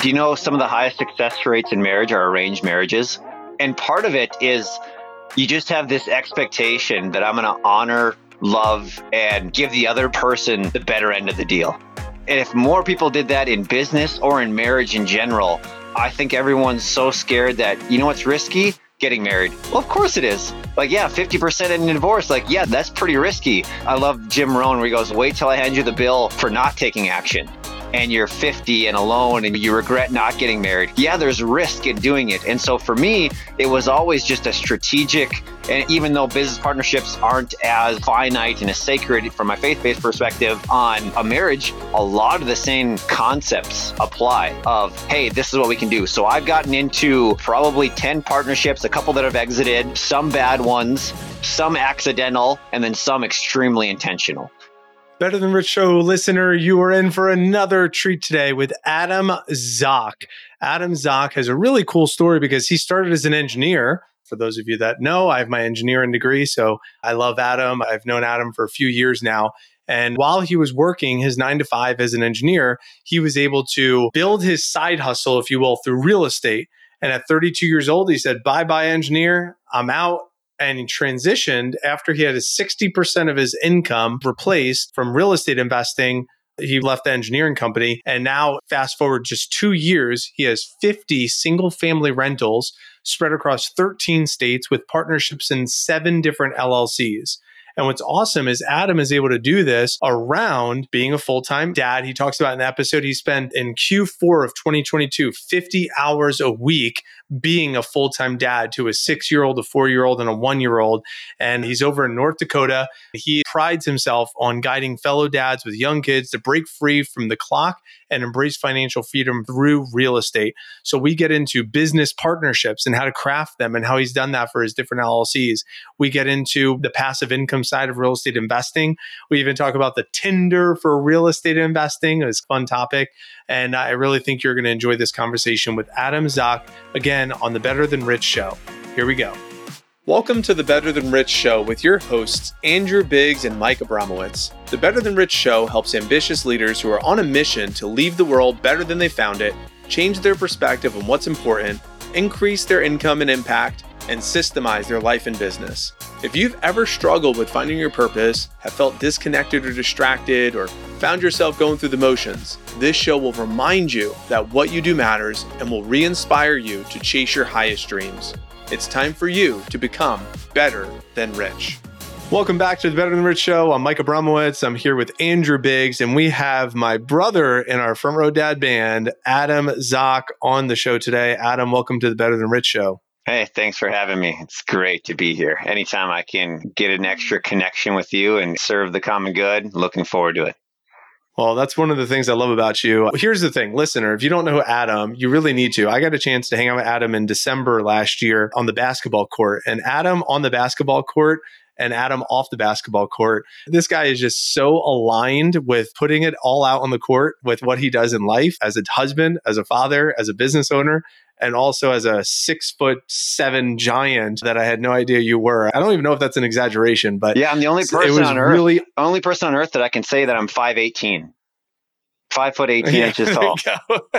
Do you know some of the highest success rates in marriage are arranged marriages? And part of it is you just have this expectation that I'm going to honor, love, and give the other person the better end of the deal. And if more people did that in business or in marriage in general, I think everyone's so scared that, you know what's risky? Getting married. Well, of course it is. Like, yeah, 50% in divorce. Like, yeah, that's pretty risky. I love Jim Rohn where he goes, wait till I hand you the bill for not taking action and you're 50 and alone and you regret not getting married, yeah, there's risk in doing it. And so for me, it was always just a strategic, and even though business partnerships aren't as finite and as sacred from my faith based perspective on a marriage, a lot of the same concepts apply of, hey, this is what we can do. So I've gotten into probably 10 partnerships, a couple that have exited, some bad ones, some accidental, and then some extremely intentional. Better Than Rich Show listener, you are in for another treat today with Adam Zach. Adam Zach has a really cool story because he started as an engineer. For those of you that know, I have my engineering degree, so I love Adam. I've known Adam for a few years now. And while he was working his nine to five as an engineer, he was able to build his side hustle, if you will, through real estate. And at 32 years old, he said, Bye bye, engineer. I'm out and transitioned after he had a 60% of his income replaced from real estate investing. He left the engineering company. And now, fast forward just two years, he has 50 single family rentals spread across 13 states with partnerships in seven different LLCs. And what's awesome is Adam is able to do this around being a full time dad. He talks about in the episode he spent in Q4 of 2022, 50 hours a week being a full time dad to a six year old, a four year old, and a one year old. And he's over in North Dakota. He prides himself on guiding fellow dads with young kids to break free from the clock and embrace financial freedom through real estate. So we get into business partnerships and how to craft them and how he's done that for his different LLCs. We get into the passive income side of real estate investing. We even talk about the Tinder for real estate investing. It's a fun topic. And I really think you're going to enjoy this conversation with Adam Zach again on the Better Than Rich show. Here we go. Welcome to the Better Than Rich show with your hosts, Andrew Biggs and Mike Abramowitz. The Better Than Rich show helps ambitious leaders who are on a mission to leave the world better than they found it, change their perspective on what's important, increase their income and impact, and systemize their life and business. If you've ever struggled with finding your purpose, have felt disconnected or distracted, or found yourself going through the motions, this show will remind you that what you do matters and will re inspire you to chase your highest dreams. It's time for you to become better than rich. Welcome back to the Better Than Rich Show. I'm Mike Abramowitz. I'm here with Andrew Biggs, and we have my brother in our Front Row Dad band, Adam Zach, on the show today. Adam, welcome to the Better Than Rich Show. Hey, thanks for having me. It's great to be here. Anytime I can get an extra connection with you and serve the common good, looking forward to it. Well, that's one of the things I love about you. Here's the thing, listener, if you don't know Adam, you really need to. I got a chance to hang out with Adam in December last year on the basketball court, and Adam on the basketball court and Adam off the basketball court. This guy is just so aligned with putting it all out on the court with what he does in life as a husband, as a father, as a business owner and also as a six foot seven giant that I had no idea you were. I don't even know if that's an exaggeration, but yeah, I'm the only person on earth. Really, only person on earth that I can say that I'm five eighteen five foot 18 yeah, inches tall.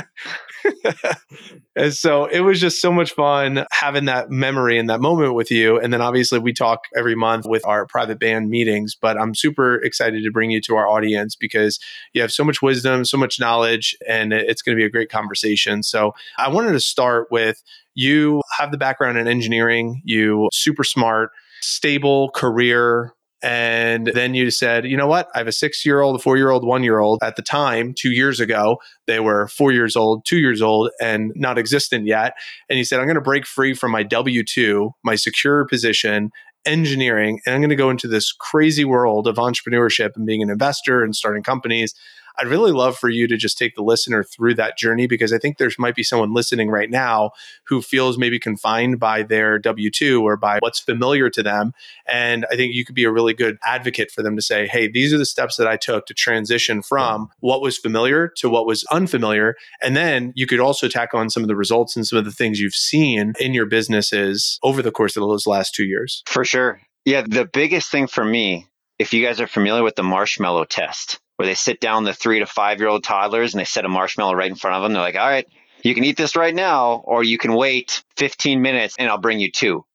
and so it was just so much fun having that memory and that moment with you. And then obviously we talk every month with our private band meetings, but I'm super excited to bring you to our audience because you have so much wisdom, so much knowledge, and it's going to be a great conversation. So I wanted to start with you have the background in engineering, you super smart, stable career, and then you said, you know what? I have a six year old, a four year old, one year old. At the time, two years ago, they were four years old, two years old, and not existent yet. And you said, I'm going to break free from my W 2, my secure position, engineering, and I'm going to go into this crazy world of entrepreneurship and being an investor and starting companies. I'd really love for you to just take the listener through that journey because I think there might be someone listening right now who feels maybe confined by their W 2 or by what's familiar to them. And I think you could be a really good advocate for them to say, hey, these are the steps that I took to transition from what was familiar to what was unfamiliar. And then you could also tack on some of the results and some of the things you've seen in your businesses over the course of those last two years. For sure. Yeah. The biggest thing for me, if you guys are familiar with the marshmallow test, where they sit down the three to five year old toddlers and they set a marshmallow right in front of them. They're like, all right, You can eat this right now, or you can wait 15 minutes and I'll bring you two.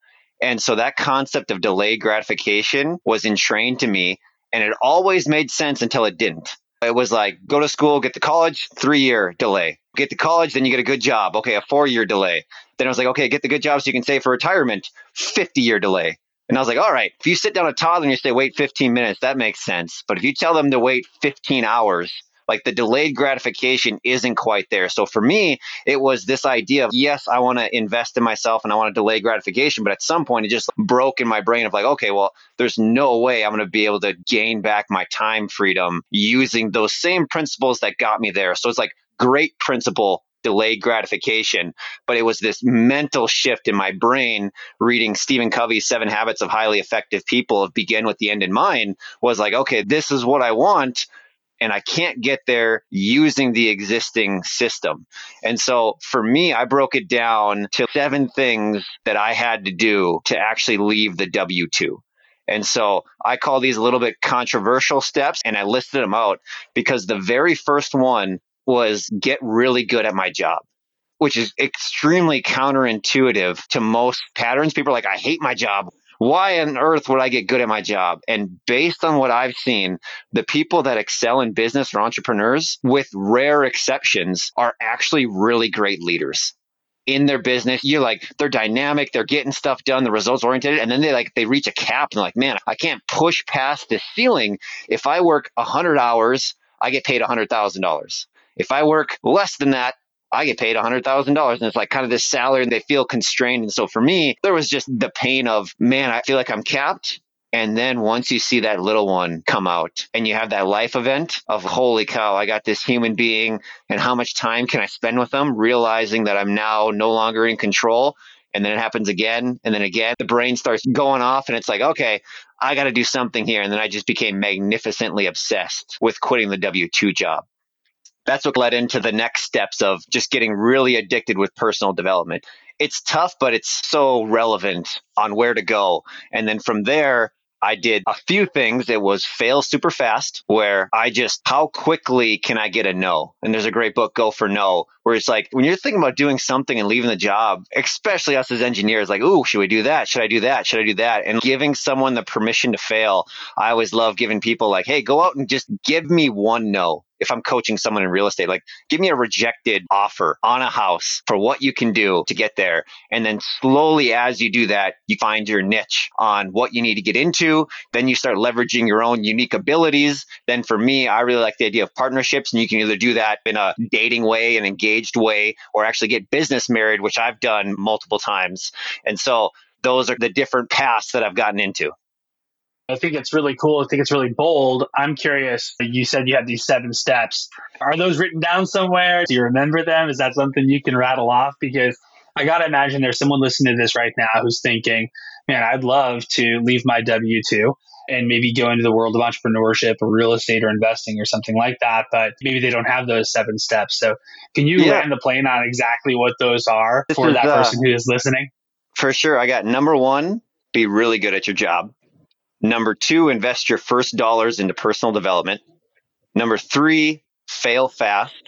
And so that concept of delayed gratification was entrained to me, and it always made sense until it didn't. It was like go to school, get to college, three year delay. Get to college, then you get a good job. Okay, a four year delay. Then I was like, okay, get the good job so you can save for retirement, 50 year delay. And I was like, all right, if you sit down a toddler and you say, wait 15 minutes, that makes sense. But if you tell them to wait 15 hours, like the delayed gratification isn't quite there. So for me, it was this idea of yes, I want to invest in myself and I want to delay gratification, but at some point it just broke in my brain of like, okay, well, there's no way I'm going to be able to gain back my time freedom using those same principles that got me there. So it's like great principle delayed gratification. But it was this mental shift in my brain reading Stephen Covey's Seven Habits of Highly Effective People of begin with the end in mind was like, okay, this is what I want and I can't get there using the existing system. And so for me, I broke it down to seven things that I had to do to actually leave the W 2. And so I call these a little bit controversial steps and I listed them out because the very first one was get really good at my job which is extremely counterintuitive to most patterns. People are like, I hate my job why on earth would I get good at my job? And based on what I've seen, the people that excel in business or entrepreneurs, with rare exceptions, are actually really great leaders in their business. You're like, they're dynamic, they're getting stuff done, the results oriented, and then they like they reach a cap and like, man, I can't push past this ceiling. If I work hundred hours, I get paid hundred thousand dollars. If I work less than that, I get paid $100,000 and it's like kind of this salary and they feel constrained. And so for me, there was just the pain of, man, I feel like I'm capped. And then once you see that little one come out and you have that life event of, holy cow, I got this human being and how much time can I spend with them, realizing that I'm now no longer in control. And then it happens again and then again. The brain starts going off and it's like, okay, I got to do something here. And then I just became magnificently obsessed with quitting the W 2 job that's what led into the next steps of just getting really addicted with personal development. It's tough, but it's so relevant on where to go. And then from there, I did a few things. It was fail super fast, where I just, how quickly can I get a no? And there's a great book, Go for No, where it's like when you're thinking about doing something and leaving the job, especially us as engineers, like, ooh, should we do that? Should I do that? Should I do that? And giving someone the permission to fail. I always love giving people like, hey, go out and just give me one no if I'm coaching someone in real estate, like give me a rejected offer on a house for what you can do to get there. And then slowly as you do that, you find your niche on what you need to get into. Then you start leveraging your own unique abilities. Then for me, I really like the idea of partnerships and you can either do that in a dating way, an engaged way, or actually get business married, which I've done multiple times. And so those are the different paths that I've gotten into. I think it's really cool. I think it's really bold. I'm curious. You said you had these seven steps. Are those written down somewhere? Do you remember them? Is that something you can rattle off? Because I got to imagine there's someone listening to this right now who's thinking, man, I'd love to leave my W 2 and maybe go into the world of entrepreneurship or real estate or investing or something like that. But maybe they don't have those seven steps. So can you yeah. land the plane on exactly what those are this for that uh, person who is listening? For sure. I got number one, be really good at your job. Number two, invest your first dollars into personal development. Number three, fail fast.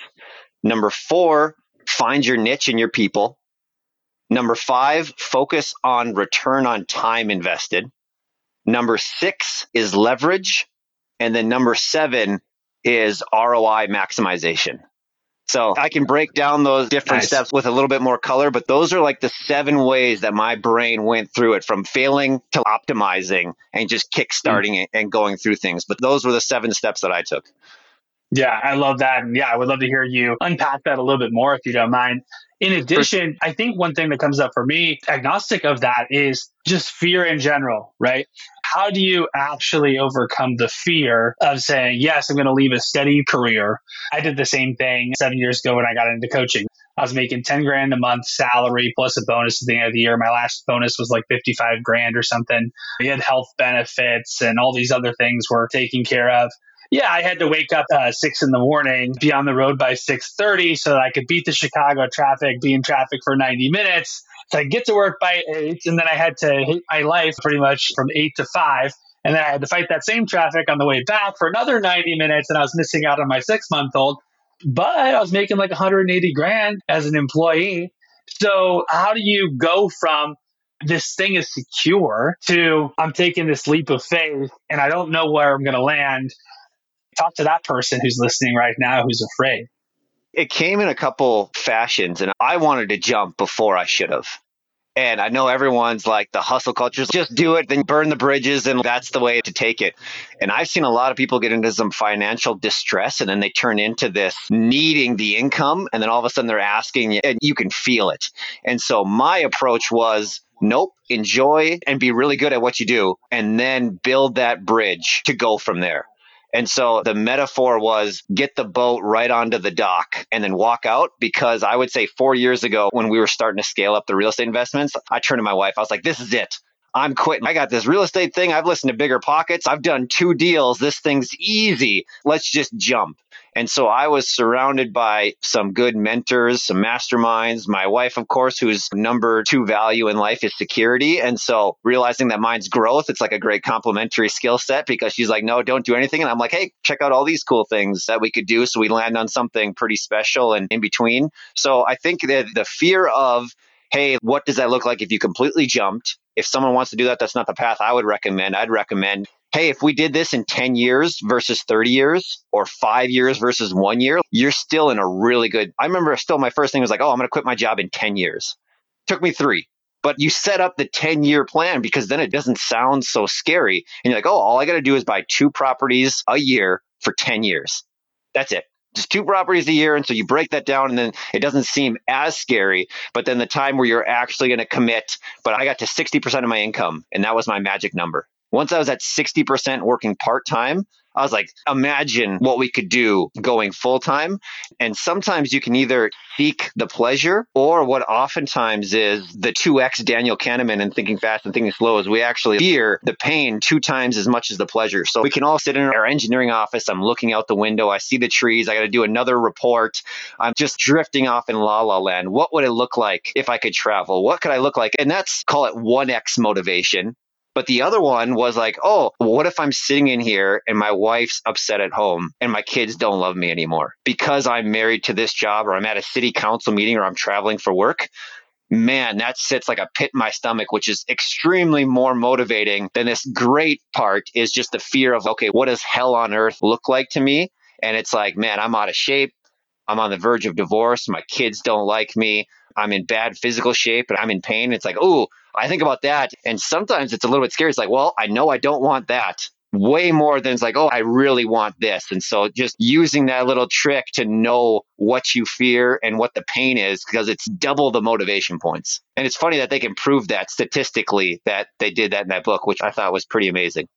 Number four, find your niche and your people. Number five, focus on return on time invested. Number six is leverage. And then number seven is ROI maximization. So I can break down those different nice. steps with a little bit more color, but those are like the seven ways that my brain went through it from failing to optimizing and just kickstarting mm. it and going through things. But those were the seven steps that I took. Yeah, I love that. And yeah, I would love to hear you unpack that a little bit more if you don't mind. In addition, I think one thing that comes up for me, agnostic of that, is just fear in general, right? How do you actually overcome the fear of saying, yes, I'm going to leave a steady career? I did the same thing seven years ago when I got into coaching. I was making 10 grand a month salary plus a bonus at the end of the year. My last bonus was like 55 grand or something. We had health benefits and all these other things were taken care of. Yeah, I had to wake up uh, six in the morning, be on the road by six thirty, so that I could beat the Chicago traffic, be in traffic for ninety minutes. So I get to work by eight, and then I had to hate my life pretty much from eight to five. And then I had to fight that same traffic on the way back for another 90 minutes, and I was missing out on my six month old. but I was making like 180 grand as an employee. So how do you go from this thing is secure to I'm taking this leap of faith and I don't know where I'm going to land? Talk to that person who's listening right now who's afraid. It came in a couple fashions, and I wanted to jump before I should have. And I know everyone's like the hustle culture, just do it, then burn the bridges, and that's the way to take it. And I've seen a lot of people get into some financial distress and then they turn into this needing the income. And then all of a sudden they're asking, and you can feel it. And so my approach was, nope, enjoy and be really good at what you do, and then build that bridge to go from there. And so the metaphor was get the boat right onto the dock and then walk out. Because I would say four years ago, when we were starting to scale up the real estate investments, I turned to my wife. I was like, this is it. I'm quitting. I got this real estate thing. I've listened to Bigger Pockets. I've done two deals. This thing's easy. Let's just jump. And so I was surrounded by some good mentors, some masterminds. My wife, of course, whose number two value in life is security. And so realizing that mine's growth, it's like a great complementary skill set because she's like, no, don't do anything. And I'm like, hey, check out all these cool things that we could do. So we land on something pretty special and in between. So I think that the fear of, hey, what does that look like if you completely jumped? If someone wants to do that, that's not the path I would recommend. I'd recommend hey, if we did this in 10 years versus 30 years or five years versus one year, you're still in a really good. I remember still my first thing was like, oh, I'm going to quit my job in 10 years. Took me three. But you set up the 10 year plan because then it doesn't sound so scary. And you're like, oh, all I got to do is buy two properties a year for 10 years. That's it just two properties a year. And so you break that down and then it doesn't seem as scary. But then the time where you're actually going to commit, but I got to 60% of my income and that was my magic number. Once I was at 60% working part time, I was like, imagine what we could do going full time. And sometimes you can either seek the pleasure or what oftentimes is the 2x Daniel Kahneman and thinking fast and thinking slow is we actually fear the pain two times as much as the pleasure. So we can all sit in our engineering office. I'm looking out the window. I see the trees. I got to do another report. I'm just drifting off in la la land. What would it look like if I could travel? What could I look like? And that's call it 1x motivation but the other one was like, oh, what if I'm sitting in here and my wife's upset at home and my kids don't love me anymore because I'm married to this job or I'm at a city council meeting or I'm traveling for work? man, that sits like a pit in my stomach, which is extremely more motivating than this great part is just the fear of, okay, what does hell on earth look like to me? And it's like, man, I'm out of shape. I'm on the verge of divorce. My kids don't like me. I'm in bad physical shape and I'm in pain. It's like, oh, I think about that. And sometimes it's a little bit scary. It's like, well, I know I don't want that way more than it's like, oh, I really want this. And so just using that little trick to know what you fear and what the pain is, because it's double the motivation points. And it's funny that they can prove that statistically that they did that in that book, which I thought was pretty amazing.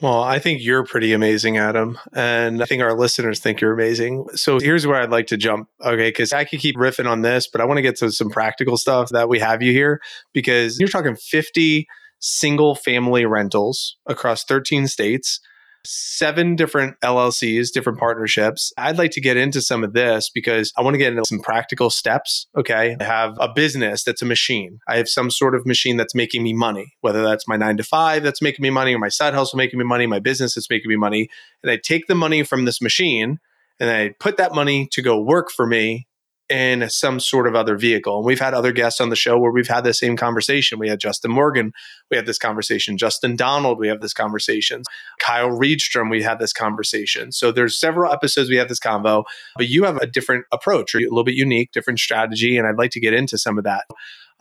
Well, I think you're pretty amazing, Adam. And I think our listeners think you're amazing. So here's where I'd like to jump. Okay. Cause I could keep riffing on this, but I want to get to some practical stuff that we have you here because you're talking 50 single family rentals across 13 states seven different LLCs, different partnerships. I'd like to get into some of this because I want to get into some practical steps. Okay. I have a business that's a machine. I have some sort of machine that's making me money, whether that's my nine to five that's making me money or my side hustle making me money, my business that's making me money. And I take the money from this machine and I put that money to go work for me in some sort of other vehicle. And we've had other guests on the show where we've had the same conversation. We had Justin Morgan, we had this conversation. Justin Donald, we have this conversation. Kyle Reedstrom, we had this conversation. So there's several episodes we have this convo, but you have a different approach, or a little bit unique, different strategy, and I'd like to get into some of that.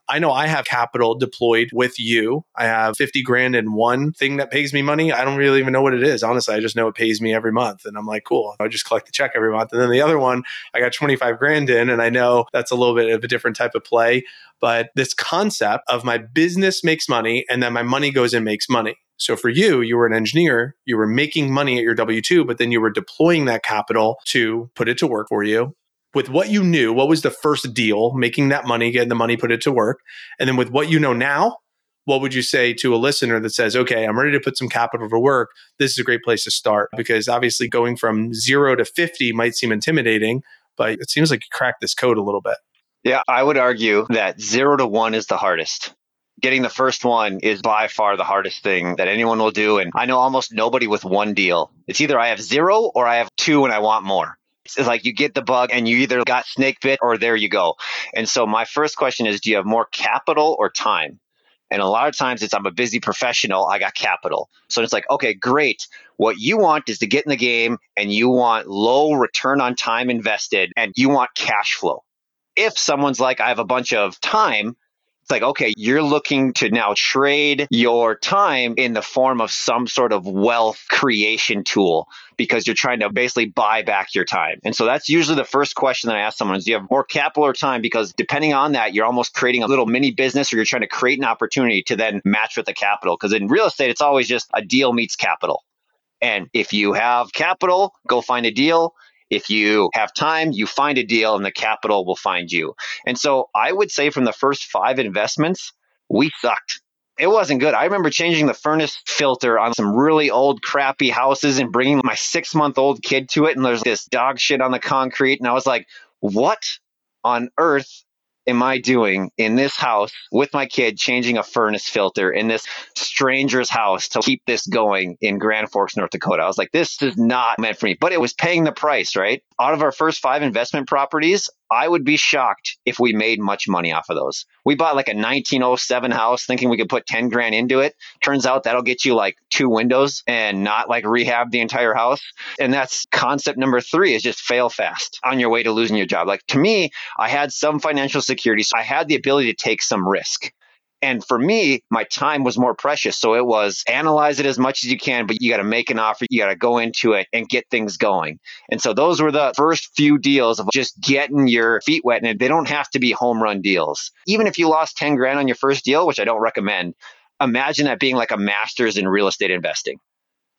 I know I have capital deployed with you. I have 50 grand in one thing that pays me money. I don't really even know what it is. Honestly, I just know it pays me every month. And I'm like, cool. I just collect the check every month. And then the other one, I got 25 grand in. And I know that's a little bit of a different type of play. But this concept of my business makes money and then my money goes and makes money. So for you, you were an engineer, you were making money at your W 2, but then you were deploying that capital to put it to work for you with what you knew, what was the first deal, making that money, getting the money, put it to work? And then with what you know now, what would you say to a listener that says, okay, I'm ready to put some capital to work? This is a great place to start because obviously going from zero to 50 might seem intimidating, but it seems like you cracked this code a little bit. Yeah, I would argue that zero to one is the hardest. Getting the first one is by far the hardest thing that anyone will do. And I know almost nobody with one deal. It's either I have zero or I have two and I want more It's like you get the bug and you either got snake bit or there you go. And so my first question is do you have more capital or time? And a lot of times it's I'm a busy professional, I got capital. So it's like, okay, great. What you want is to get in the game and you want low return on time invested and you want cash flow. If someone's like, I have a bunch of time, it's like, okay, you're looking to now trade your time in the form of some sort of wealth creation tool because you're trying to basically buy back your time. And so that's usually the first question that I ask someone is do you have more capital or time? Because depending on that, you're almost creating a little mini business or you're trying to create an opportunity to then match with the capital. Because in real estate, it's always just a deal meets capital. And if you have capital, go find a deal. If you have time, you find a deal and the capital will find you. And so I would say from the first five investments, we sucked. It wasn't good. I remember changing the furnace filter on some really old, crappy houses and bringing my six month old kid to it. And there's this dog shit on the concrete. And I was like, what on earth am I doing in this house with my kid changing a furnace filter in this stranger's house to keep this going in Grand Forks, North Dakota? I was like, this is not meant for me, but it was paying the price, right? Out of our first five investment properties, I would be shocked if we made much money off of those. We bought like a 1907 house thinking we could put 10 grand into it. Turns out that'll get you like two windows and not like rehab the entire house. And that's concept number three is just fail fast on your way to losing your job. Like to me, I had some financial security. So I had the ability to take some risk. And for me, my time was more precious. So it was analyze it as much as you can, but you got to make an offer. You got to go into it and get things going. And so those were the first few deals of just getting your feet wet. And they don't have to be home run deals. Even if you lost 10 grand on your first deal, which I don't recommend, imagine that being like a master's in real estate investing.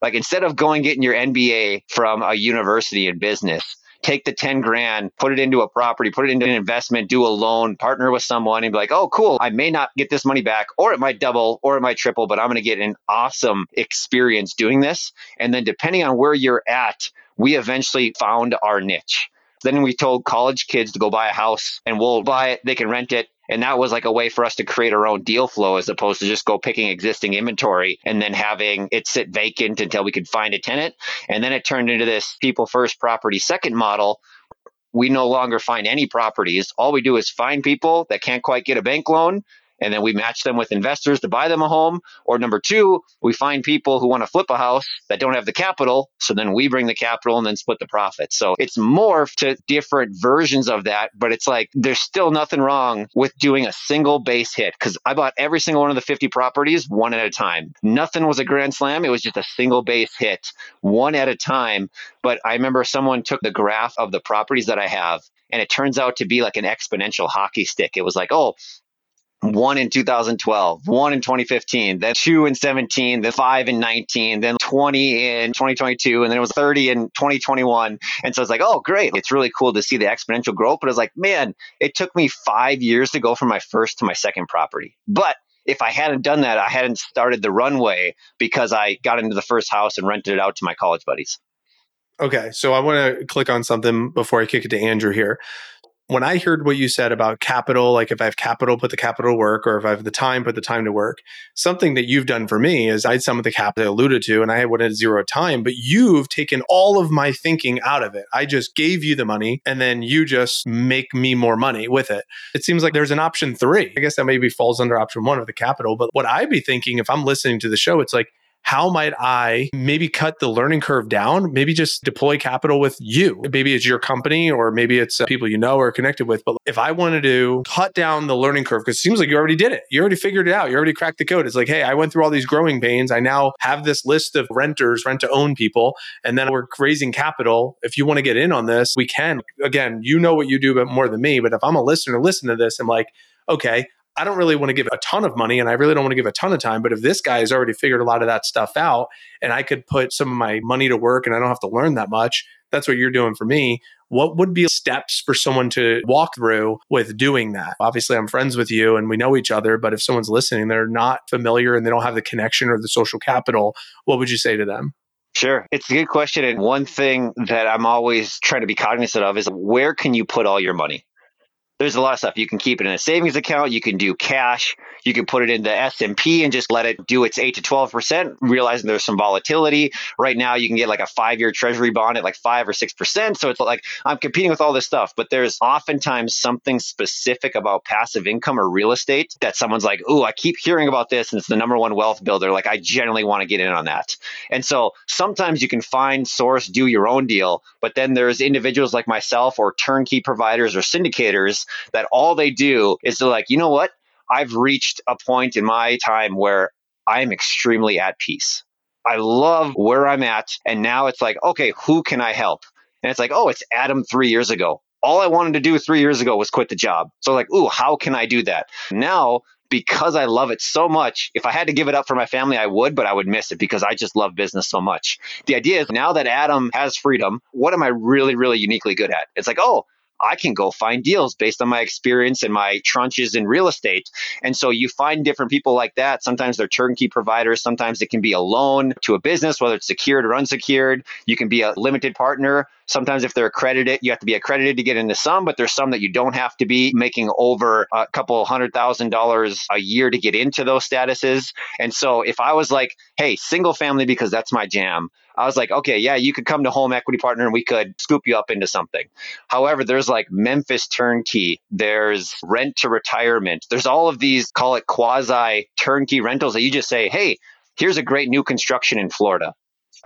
Like instead of going getting your MBA from a university in business, take the 10 grand, put it into a property, put it into an investment, do a loan, partner with someone and be like, oh, cool, I may not get this money back, or it might double, or it might triple, but I'm going to get an awesome experience doing this. And then depending on where you're at, we eventually found our niche. Then we told college kids to go buy a house and we'll buy it, they can rent it, and that was like a way for us to create our own deal flow as opposed to just go picking existing inventory and then having it sit vacant until we could find a tenant. And then it turned into this people first property second model. We no longer find any properties. All we do is find people that can't quite get a bank loan and then we match them with investors to buy them a home. Or number two, we find people who want to flip a house that don't have the capital. So then we bring the capital and then split the profits. So it's morphed to different versions of that, but it's like there's still nothing wrong with doing a single base hit because I bought every single one of the 50 properties one at a time. Nothing was a grand slam. It was just a single base hit one at a time. But I remember someone took the graph of the properties that I have and it turns out to be like an exponential hockey stick. It was like, oh, one in 2012, one in 2015, then two in 17, then five in 19, then 20 in 2022, and then it was 30 in 2021. And so it's like, oh, great. It's really cool to see the exponential growth. But it's like, man, it took me five years to go from my first to my second property. But if I hadn't done that, I hadn't started the runway because I got into the first house and rented it out to my college buddies. Okay, so I want to click on something before I kick it to Andrew here when I heard what you said about capital, like if I have capital, put the capital to work, or if I have the time, put the time to work, something that you've done for me is I had some of the capital I alluded to, and I had zero time, but you've taken all of my thinking out of it. I just gave you the money, and then you just make me more money with it. It seems like there's an option three. I guess that maybe falls under option one of the capital, but what I'd be thinking if I'm listening to the show, it's like, how might I maybe cut the learning curve down? Maybe just deploy capital with you. Maybe it's your company or maybe it's uh, people you know or connected with. But if I wanted to cut down the learning curve, because it seems like you already did it, you already figured it out, you already cracked the code. It's like, hey, I went through all these growing pains. I now have this list of renters, rent to own people, and then we're raising capital. If you want to get in on this, we can. Again, you know what you do, but more than me. But if I'm a listener, listen to this, I'm like, okay, I don't really want to give a ton of money and I really don't want to give a ton of time. But if this guy has already figured a lot of that stuff out and I could put some of my money to work and I don't have to learn that much, that's what you're doing for me. What would be steps for someone to walk through with doing that? Obviously, I'm friends with you and we know each other, but if someone's listening, they're not familiar and they don't have the connection or the social capital, what would you say to them? Sure. It's a good question. And one thing that I'm always trying to be cognizant of is where can you put all your money? There's a lot of stuff. You can keep it in a savings account. You can do cash you can put it in the s&p and just let it do its 8 to 12% realizing there's some volatility. Right now you can get like a five year treasury bond at like 5 or 6% so it's like i'm competing with all this stuff but there's oftentimes something specific about passive income or real estate that someone's like oh i keep hearing about this and it's the number one wealth builder. Like i generally want to get in on that. And so sometimes you can find source do your own deal but then there's individuals like myself or turnkey providers or syndicators that all they do is they're like, you know what? I've reached a point in my time where I'm extremely at peace. I love where I'm at. And now it's like, okay, who can I help? And it's like, oh, it's Adam three years ago. All I wanted to do three years ago was quit the job. So, like, ooh, how can I do that? Now, because I love it so much, if I had to give it up for my family, I would, but I would miss it because I just love business so much. The idea is now that Adam has freedom, what am I really, really uniquely good at? It's like, oh, I can go find deals based on my experience and my tranches in real estate. And so you find different people like that. Sometimes they're turnkey providers. Sometimes it can be a loan to a business, whether it's secured or unsecured. You can be a limited partner. Sometimes if they're accredited, you have to be accredited to get into some, but there's some that you don't have to be making over a couple hundred thousand dollars a year to get into those statuses. And so if I was like, hey, single family because that's my jam, I was like, okay, yeah, you could come to Home Equity Partner and we could scoop you up into something. However, there's like Memphis Turnkey, there's rent to retirement, there's all of these, call it quasi turnkey rentals that you just say, hey, here's a great new construction in Florida.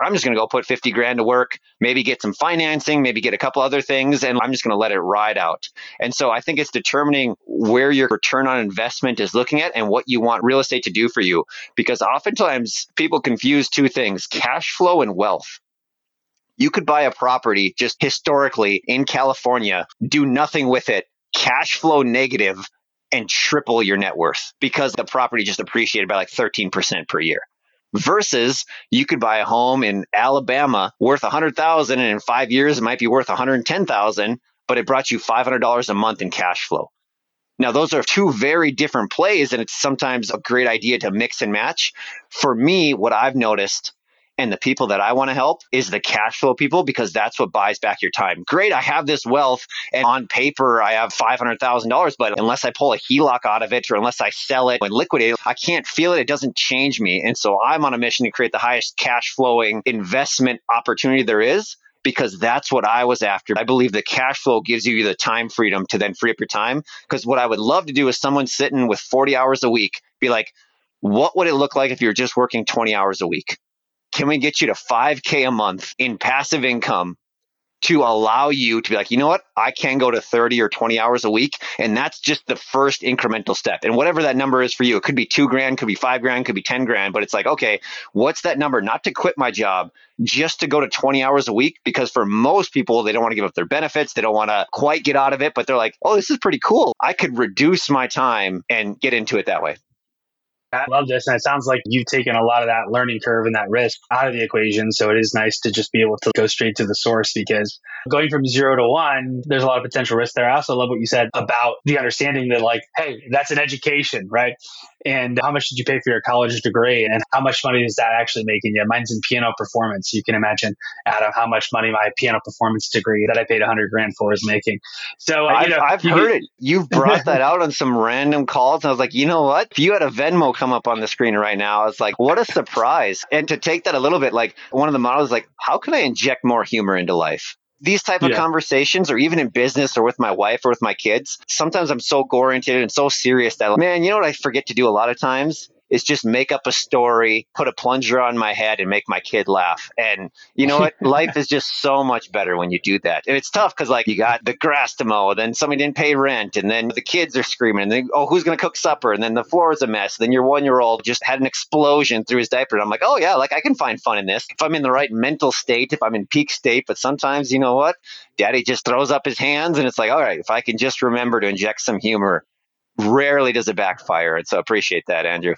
I'm just going to go put 50 grand to work, maybe get some financing, maybe get a couple other things, and I'm just going to let it ride out. And so I think it's determining where your return on investment is looking at and what you want real estate to do for you. Because oftentimes people confuse two things cash flow and wealth. You could buy a property just historically in California, do nothing with it, cash flow negative, and triple your net worth because the property just appreciated by like 13% per year versus you could buy a home in Alabama worth 100,000 and in 5 years it might be worth 110,000 but it brought you $500 a month in cash flow. Now those are two very different plays and it's sometimes a great idea to mix and match. For me what I've noticed and the people that I want to help is the cash flow people because that's what buys back your time. Great, I have this wealth and on paper I have $500,000, but unless I pull a HELOC out of it or unless I sell it and liquidate it, I can't feel it. It doesn't change me. And so I'm on a mission to create the highest cash flowing investment opportunity there is because that's what I was after. I believe the cash flow gives you the time freedom to then free up your time. Because what I would love to do is someone sitting with 40 hours a week be like, what would it look like if you're just working 20 hours a week? Can we get you to 5K a month in passive income to allow you to be like, you know what? I can go to 30 or 20 hours a week. And that's just the first incremental step. And whatever that number is for you, it could be two grand, could be five grand, could be 10 grand. But it's like, okay, what's that number? Not to quit my job, just to go to 20 hours a week. Because for most people, they don't want to give up their benefits. They don't want to quite get out of it, but they're like, oh, this is pretty cool. I could reduce my time and get into it that way. I love this. And it sounds like you've taken a lot of that learning curve and that risk out of the equation. So it is nice to just be able to go straight to the source because going from zero to one, there's a lot of potential risk there. I also love what you said about the understanding that, like, hey, that's an education, right? And how much did you pay for your college degree? And how much money is that actually making you? Mine's in piano performance. You can imagine, Adam, how much money my piano performance degree that I paid 100 grand for is making. So, uh, I've, know, I've heard it. You've brought that out on some random calls. And I was like, you know what? If you had a Venmo come up on the screen right now. It's like, what a surprise. And to take that a little bit, like one of the models, like, how can I inject more humor into life? These type of yeah. conversations, or even in business or with my wife or with my kids, sometimes I'm so oriented and so serious that, man, you know what I forget to do a lot of times? Is just make up a story, put a plunger on my head, and make my kid laugh. And you know what? Life is just so much better when you do that. And it's tough because like you got the grass to mow, then somebody didn't pay rent, and then the kids are screaming, and then oh, who's gonna cook supper? And then the floor is a mess. Then your one year old just had an explosion through his diaper. And I'm like, oh yeah, like I can find fun in this if I'm in the right mental state, if I'm in peak state. But sometimes you know what? Daddy just throws up his hands, and it's like, all right, if I can just remember to inject some humor rarely does it backfire. And so appreciate that, Andrew.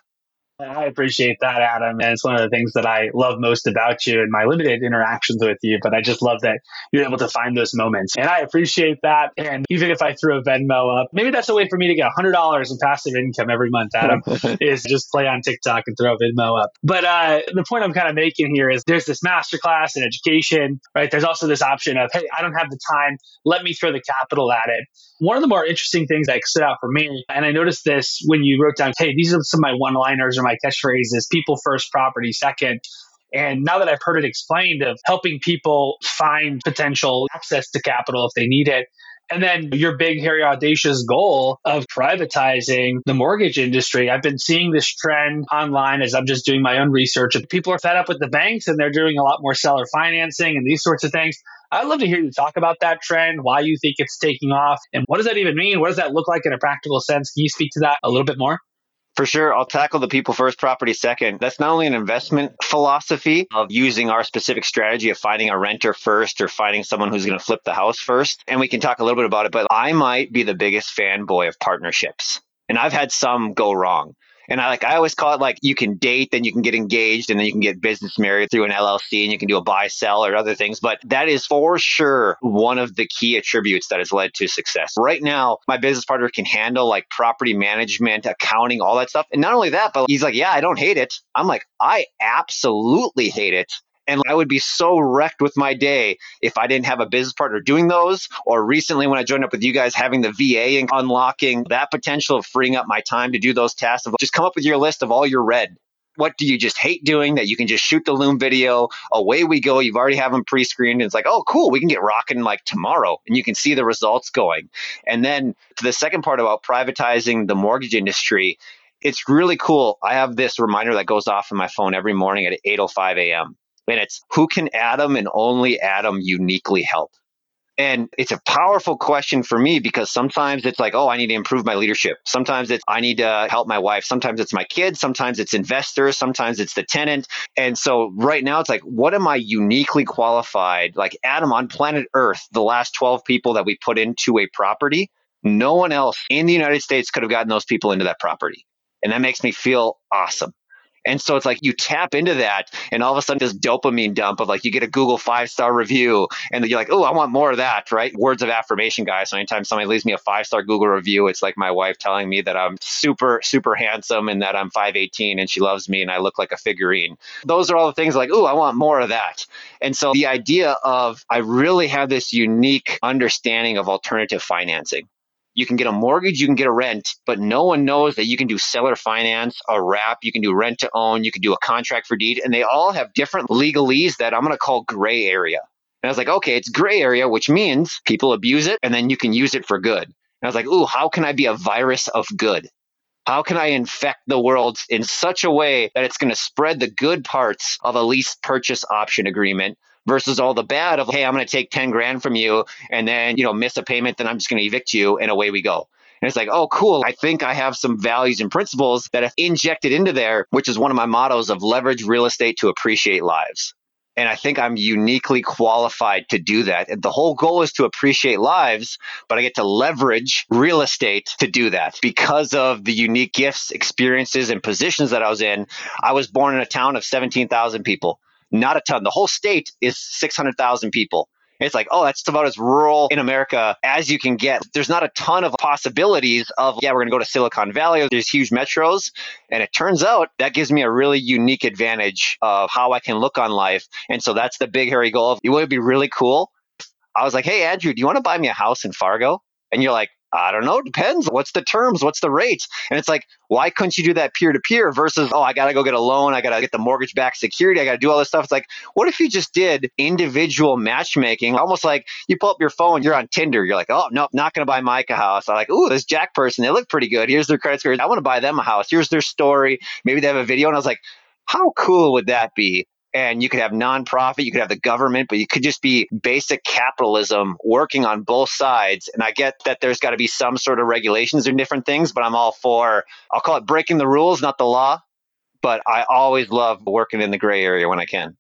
I appreciate that, Adam. And it's one of the things that I love most about you and my limited interactions with you. But I just love that you're able to find those moments. And I appreciate that. And even if I threw a Venmo up, maybe that's a way for me to get $100 in passive income every month, Adam, is just play on TikTok and throw a Venmo up. But uh, the point I'm kind of making here is there's this masterclass in education, right? There's also this option of, hey, I don't have the time. Let me throw the capital at it. One of the more interesting things that stood out for me, and I noticed this when you wrote down, hey, these are some of my one liners or my catchphrases people first, property second. And now that I've heard it explained of helping people find potential access to capital if they need it, and then your big, hairy, audacious goal of privatizing the mortgage industry. I've been seeing this trend online as I'm just doing my own research. People are fed up with the banks and they're doing a lot more seller financing and these sorts of things. I'd love to hear you talk about that trend, why you think it's taking off, and what does that even mean? What does that look like in a practical sense? Can you speak to that a little bit more? For sure, I'll tackle the people first, property second. That's not only an investment philosophy of using our specific strategy of finding a renter first or finding someone who's going to flip the house first. And we can talk a little bit about it, but I might be the biggest fanboy of partnerships. And I've had some go wrong. And I like I always call it like you can date, then you can get engaged, and then you can get business married through an LLC, and you can do a buy sell or other things. But that is for sure one of the key attributes that has led to success. Right now, my business partner can handle like property management, accounting, all that stuff. And not only that, but he's like, yeah, I don't hate it. I'm like, I absolutely hate it. And I would be so wrecked with my day if I didn't have a business partner doing those. Or recently, when I joined up with you guys, having the VA and unlocking that potential of freeing up my time to do those tasks. Of just come up with your list of all your red. What do you just hate doing that you can just shoot the Loom video? Away we go. You've already have them pre screened. It's like, oh, cool. We can get rocking like tomorrow. And you can see the results going. And then to the second part about privatizing the mortgage industry, it's really cool. I have this reminder that goes off in my phone every morning at 8:05 a.m. And it's who can Adam and only Adam uniquely help? And it's a powerful question for me because sometimes it's like, oh, I need to improve my leadership. Sometimes it's, I need to help my wife. Sometimes it's my kids. Sometimes it's investors. Sometimes it's the tenant. And so right now it's like, what am I uniquely qualified? Like Adam on planet Earth, the last 12 people that we put into a property, no one else in the United States could have gotten those people into that property. And that makes me feel awesome. And so it's like you tap into that, and all of a sudden, this dopamine dump of like you get a Google five star review, and you're like, oh, I want more of that, right? Words of affirmation, guys. So anytime somebody leaves me a five star Google review, it's like my wife telling me that I'm super, super handsome and that I'm 5'18 and she loves me and I look like a figurine. Those are all the things like, oh, I want more of that. And so the idea of I really have this unique understanding of alternative financing. You can get a mortgage, you can get a rent, but no one knows that you can do seller finance, a wrap, you can do rent to own, you can do a contract for deed, and they all have different legalese that I'm going to call gray area. And I was like, okay, it's gray area, which means people abuse it and then you can use it for good. And I was like, ooh, how can I be a virus of good? How can I infect the world in such a way that it's going to spread the good parts of a lease purchase option agreement versus all the bad of, hey, I'm going to take 10 grand from you and then, you know, miss a payment, then I'm just going to evict you and away we go. And it's like, oh, cool. I think I have some values and principles that have injected into there, which is one of my mottos of leverage real estate to appreciate lives. And I think I'm uniquely qualified to do that. And the whole goal is to appreciate lives, but I get to leverage real estate to do that because of the unique gifts, experiences, and positions that I was in. I was born in a town of 17,000 people not a ton. The whole state is 600,000 people. It's like, oh, that's about as rural in America as you can get. There's not a ton of possibilities of, yeah, we're going to go to Silicon Valley. There's huge metros. And it turns out that gives me a really unique advantage of how I can look on life. And so that's the big, hairy goal. It would be really cool. I was like, hey, Andrew, do you want to buy me a house in Fargo? And you're like, I don't know. Depends. What's the terms? What's the rate? And it's like, why couldn't you do that peer to peer versus, oh, I got to go get a loan. I got to get the mortgage backed security. I got to do all this stuff. It's like, what if you just did individual matchmaking? Almost like you pull up your phone, you're on Tinder. You're like, oh, nope, not going to buy Micah a house. I'm like, ooh, this Jack person, they look pretty good. Here's their credit score. I want to buy them a house. Here's their story. Maybe they have a video. And I was like, how cool would that be and you could have nonprofit, you could have the government, but you could just be basic capitalism working on both sides. And I get that there's got to be some sort of regulations and different things, but I'm all for, I'll call it breaking the rules, not the law. But I always love working in the gray area when I can.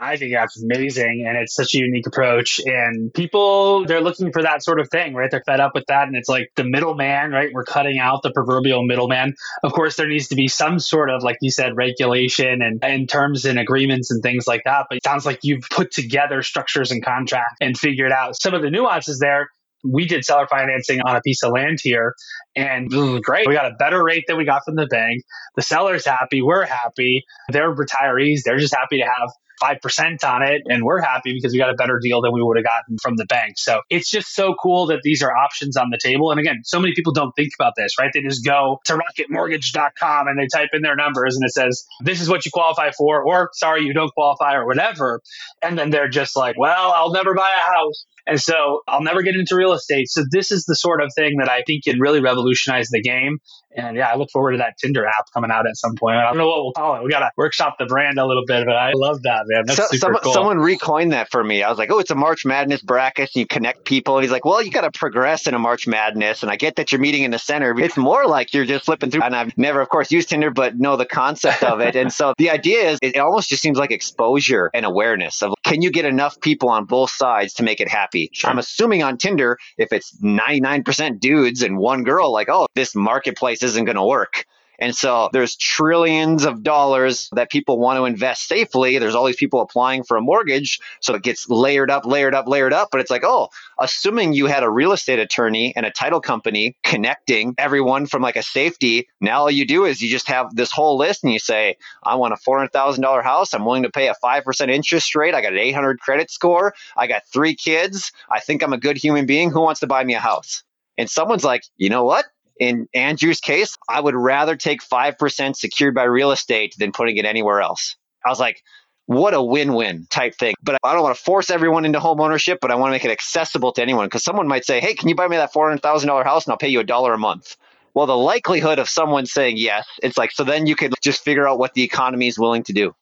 I think that's amazing. And it's such a unique approach. And people, they're looking for that sort of thing, right? They're fed up with that. And it's like the middleman, right? We're cutting out the proverbial middleman. Of course, there needs to be some sort of, like you said, regulation and, and terms and agreements and things like that. But it sounds like you've put together structures and contracts and figured out some of the nuances there we did seller financing on a piece of land here and great. We got a better rate than we got from the bank. The seller's happy. We're happy. They're retirees. They're just happy to have 5% on it and we're happy because we got a better deal than we would have gotten from the bank. So it's just so cool that these are options on the table. And again, so many people don't think about this, right? They just go to rocketmortgage.com and they type in their numbers and it says, this is what you qualify for, or sorry, you don't qualify or whatever. And then they're just like, well, I'll never buy a house. And so I'll never get into real estate. So this is the sort of thing that I think can really revolutionize the game. And yeah, I look forward to that Tinder app coming out at some point. I don't know what we'll call it. We got to workshop the brand a little bit, but I love that, man. That's so, super some, cool. Someone recoined that for me. I was like, oh, it's a March Madness bracket. You connect people. And he's like, well, you got to progress in a March Madness. And I get that you're meeting in the center. It's more like you're just flipping through. And I've never, of course, used Tinder, but know the concept of it. and so the idea is it almost just seems like exposure and awareness of can you get enough people on both sides to make it happy? Sure. I'm assuming on Tinder, if it's 99% dudes and one girl, like, oh, this marketplace isn't going to work. And so there's trillions of dollars that people want to invest safely. There's all these people applying for a mortgage. So it gets layered up, layered up, layered up. But it's like, oh, assuming you had a real estate attorney and a title company connecting everyone from like a safety, now all you do is you just have this whole list and you say, I want a $400,000 house. I'm willing to pay a 5% interest rate. I got an 800 credit score. I got three kids. I think I'm a good human being. Who wants to buy me a house? And someone's like, you know what? In Andrew's case, I would rather take 5% secured by real estate than putting it anywhere else. I was like, what a win-win type thing. But I don't want to force everyone into home ownership, but I want to make it accessible to anyone because someone might say, "Hey, can you buy me that $400,000 house and I'll pay you a dollar a month?" Well, the likelihood of someone saying yes, it's like so then you could just figure out what the economy is willing to do.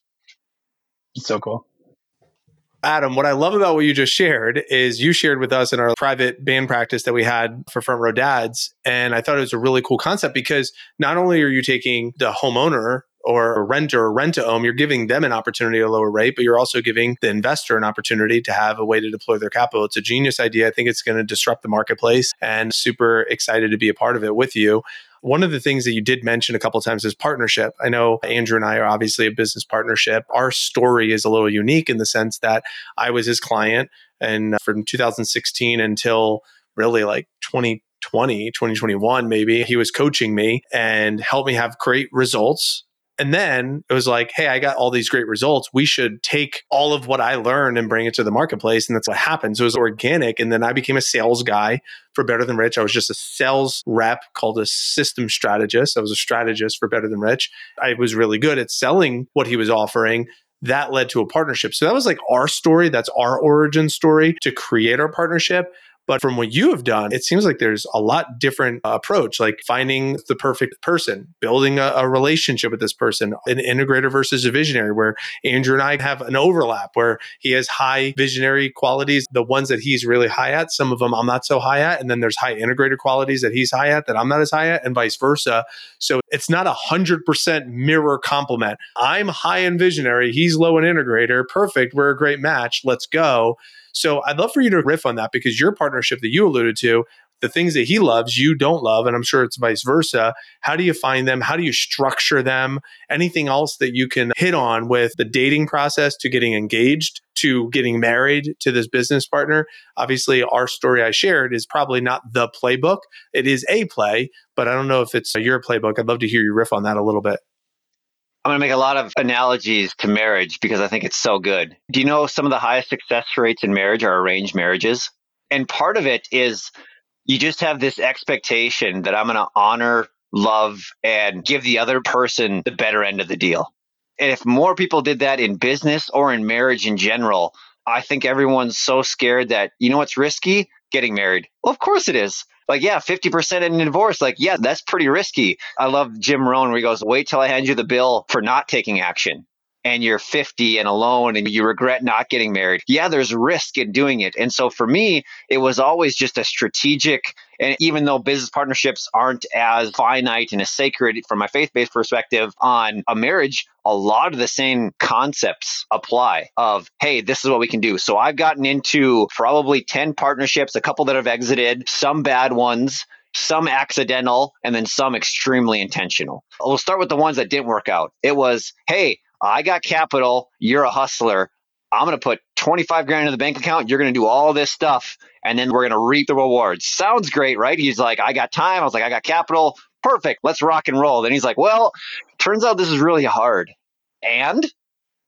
So cool. Adam, what I love about what you just shared is you shared with us in our private band practice that we had for Front Row Dads. And I thought it was a really cool concept because not only are you taking the homeowner or renter or rent to own, you're giving them an opportunity at a lower rate, but you're also giving the investor an opportunity to have a way to deploy their capital. It's a genius idea. I think it's going to disrupt the marketplace and super excited to be a part of it with you. One of the things that you did mention a couple times is partnership. I know Andrew and I are obviously a business partnership. Our story is a little unique in the sense that I was his client and from 2016 until really like 2020, 2021 maybe, he was coaching me and helped me have great results and then it was like, hey, I got all these great results. We should take all of what I learned and bring it to the marketplace. And that's what happened. So it was organic. And then I became a sales guy for Better Than Rich. I was just a sales rep called a system strategist. I was a strategist for Better Than Rich. I was really good at selling what he was offering that led to a partnership. So that was like our story. That's our origin story to create our partnership. But from what you have done, it seems like there's a lot different approach, like finding the perfect person, building a, a, relationship with this person, an integrator versus a visionary, where Andrew and I have an overlap where he has high visionary qualities, the ones that he's really high at, some of them I'm not so high at. And then there's high integrator qualities that he's high at that I'm not as high at, and vice versa. So it's not a hundred percent mirror complement. I'm high in visionary, he's low in integrator. Perfect. We're a great match. Let's go. So I'd love for you to riff on that because your partnership that you alluded to, the things that he loves, you don't love, and I'm sure it's vice versa. How do you find them? How do you structure them? Anything else that you can hit on with the dating process to getting engaged to getting married to this business partner? Obviously, our story I shared is probably not the playbook. It is a play, but I don't know if it's your playbook. I'd love to hear you riff on that a little bit. I'm going to make a lot of analogies to marriage because I think it's so good. Do you know some of the highest success rates in marriage are arranged marriages? And part of it is you just have this expectation that I'm going to honor, love, and give the other person the better end of the deal. And if more people did that in business or in marriage in general, I think everyone's so scared that, you know what's risky? Getting married. Well, of course it is like, yeah, 50% in divorce. Like, yeah, that's pretty risky. I love Jim Rohn where he goes, wait till I hand you the bill for not taking action. And you're 50 and alone and you regret not getting married. Yeah, there's risk in doing it. And so for me, it was always just a strategic and even though business partnerships aren't as finite and as sacred from my faith based perspective on a marriage, a lot of the same concepts apply of, hey, this is what we can do. So I've gotten into probably 10 partnerships, a couple that have exited, some bad ones some accidental, and then some extremely intentional. We'll start with the ones that didn't work out. It was, hey, I got capital, you're a hustler. I'm going to put 25 grand in the bank account. You're going to do all this stuff, and then we're going to reap the rewards. Sounds great, right? He's like, I got time. I was like, I got capital. Perfect. Let's rock and roll. Then he's like, well, turns out this is really hard. And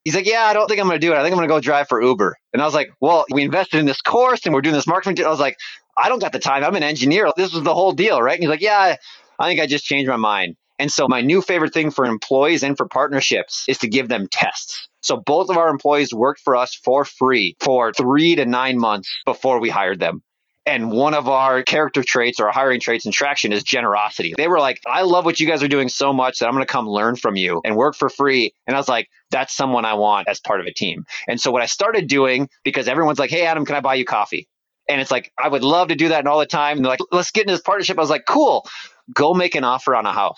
he's like, yeah, I don't think I'm going to do it. I think I'm going to go drive for Uber. And I was like, well, we invested in this course and we're doing this marketing. I was like, I don't got the time. I'm an engineer. This was the whole deal, right? And he's like, yeah, I think I just changed my mind. And so my new favorite thing for employees and for partnerships is to give them tests. So both of our employees worked for us for free for three to nine months before we hired them. And one of our character traits or hiring traits in traction is generosity. They were like, I love what you guys are doing so much that I'm going to come learn from you and work for free. And I was like, that's someone I want as part of a team. And so what I started doing, because everyone's like, hey, Adam, can I buy you coffee? And it's like, I would love to do that all the time. And they're like, let's get into this partnership. I was like, cool, go make an offer on a house.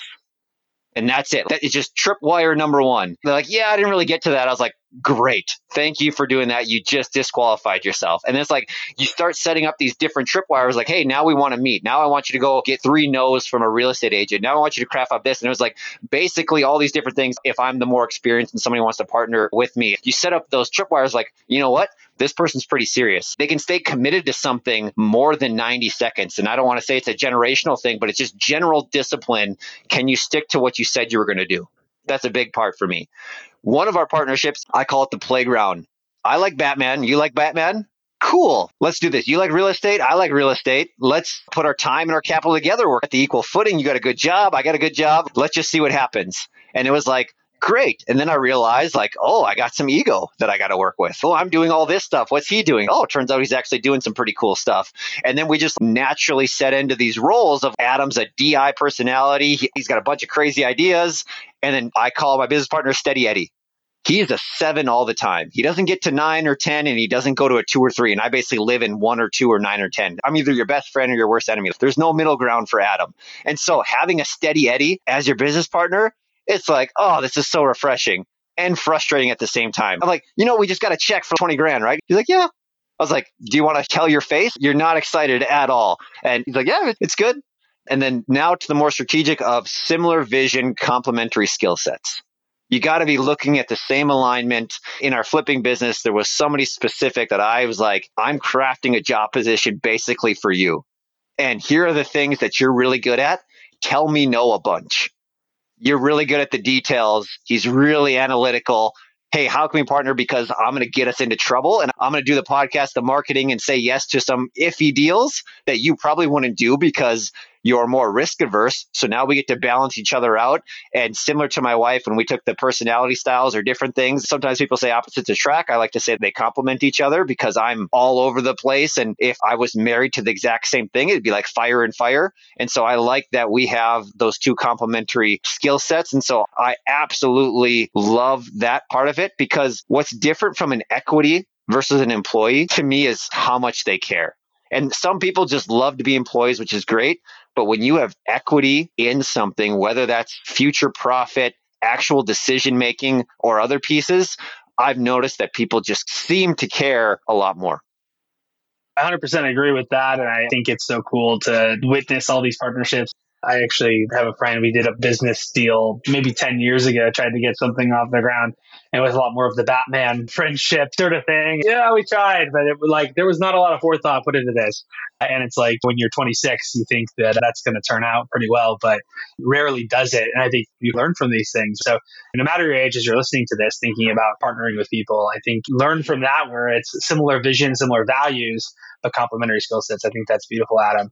And that's it. That is just tripwire number one. They're like, yeah, I didn't really get to that. I was like, great. Thank you for doing that. You just disqualified yourself. And it's like you start setting up these different tripwires like, hey, now we want to meet. Now I want you to go get three no's from a real estate agent. Now I want you to craft up this. And it was like basically all these different things. If I'm the more experienced and somebody wants to partner with me, you set up those tripwires like, you know what? This person's pretty serious. They can stay committed to something more than 90 seconds. And I don't want to say it's a generational thing, but it's just general discipline. Can you stick to what you said you were going to do? That's a big part for me. One of our partnerships, I call it the playground. I like Batman. You like Batman? Cool. Let's do this. You like real estate? I like real estate. Let's put our time and our capital together. We're at the equal footing. You got a good job. I got a good job. Let's just see what happens. And it was like, great. And then I realized, like, oh, I got some ego that I got to work with. Oh, I'm doing all this stuff. What's he doing? Oh, it turns out he's actually doing some pretty cool stuff. And then we just naturally set into these roles of Adam's a DI personality. He's got a bunch of crazy ideas. And then I call my business partner Steady Eddie. He is a seven all the time. He doesn't get to nine or 10 and he doesn't go to a two or three. And I basically live in one or two or nine or 10. I'm either your best friend or your worst enemy. There's no middle ground for Adam. And so having a steady Eddie as your business partner it's like, oh, this is so refreshing and frustrating at the same time. I'm like, you know, we just got a check for 20 grand, right? He's like, yeah. I was like, do you want to tell your face? You're not excited at all. And he's like, yeah, it's good. And then now to the more strategic of similar vision, complementary skill sets. You got to be looking at the same alignment. In our flipping business, there was somebody specific that I was like, I'm crafting a job position basically for you. And here are the things that you're really good at. Tell me no a bunch you're really good at the details. He's really analytical. Hey, how can we partner? Because I'm going to get us into trouble and I'm going to do the podcast, the marketing, and say yes to some iffy deals that you probably wouldn't do because you're more risk averse. So now we get to balance each other out. And similar to my wife, when we took the personality styles or different things, sometimes people say opposites attract. I like to say they complement each other because I'm all over the place. And if I was married to the exact same thing, it'd be like fire and fire. And so I like that we have those two complementary skill sets. And so I absolutely love that part of it because what's different from an equity versus an employee to me is how much they care. And some people just love to be employees, which is great. But when you have equity in something, whether that's future profit, actual decision making, or other pieces, I've noticed that people just seem to care a lot more. 100% agree with that. And I think it's so cool to witness all these partnerships. I actually have a friend, we did a business deal maybe 10 years ago, tried to get something off the ground. And it was a lot more of the Batman friendship sort of thing. Yeah, we tried, but it was like there was not a lot of forethought put into this. And it's like when you're 26, you think that that's going to turn out pretty well, but rarely does it. And I think you learn from these things. So no matter your age, as you're listening to this, thinking about partnering with people, I think learn from that where it's similar vision, similar values, but complementary skill sets. I think that's beautiful, Adam.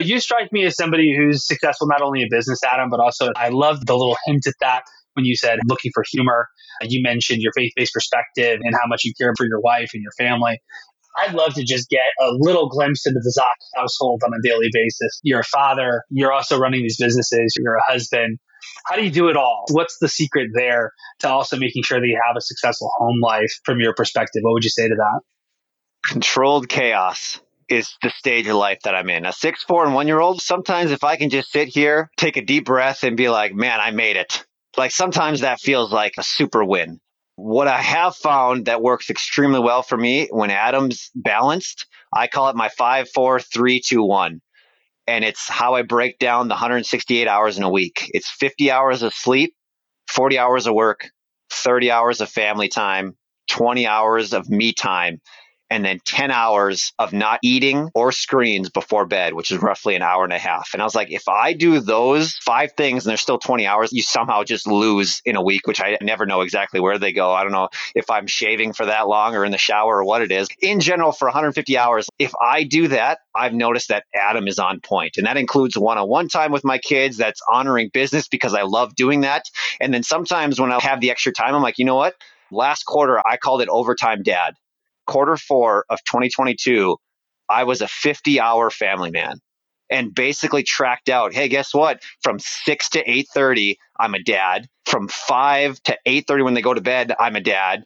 You strike me as somebody who's successful not only in business, Adam, but also I love the little hint at that when you said looking for humor. You mentioned your faith based perspective and how much you care for your wife and your family. I'd love to just get a little glimpse into the Zach household on a daily basis. You're a father, you're also running these businesses, you're a husband. How do you do it all? What's the secret there to also making sure that you have a successful home life from your perspective? What would you say to that? Controlled chaos is the stage of life that I'm in. A six, four, and one year old, sometimes if I can just sit here, take a deep breath, and be like, man, I made it. Like sometimes that feels like a super win. What I have found that works extremely well for me when Adam's balanced, I call it my five, four, three, two, one. And it's how I break down the 168 hours in a week. It's 50 hours of sleep, 40 hours of work, 30 hours of family time, 20 hours of me time, and then 10 hours of not eating or screens before bed, which is roughly an hour and a half. And I was like, if I do those five things and there's still 20 hours, you somehow just lose in a week, which I never know exactly where they go. I don't know if I'm shaving for that long or in the shower or what it is. In general, for 150 hours, if I do that, I've noticed that Adam is on point. And that includes one on one time with my kids. That's honoring business because I love doing that. And then sometimes when I have the extra time, I'm like, you know what? Last quarter, I called it overtime dad quarter four of 2022, I was a 50 hour family man and basically tracked out, hey, guess what? From 6 to 8:30, I'm a dad. From 5 to 8:30 when they go to bed, I'm a dad.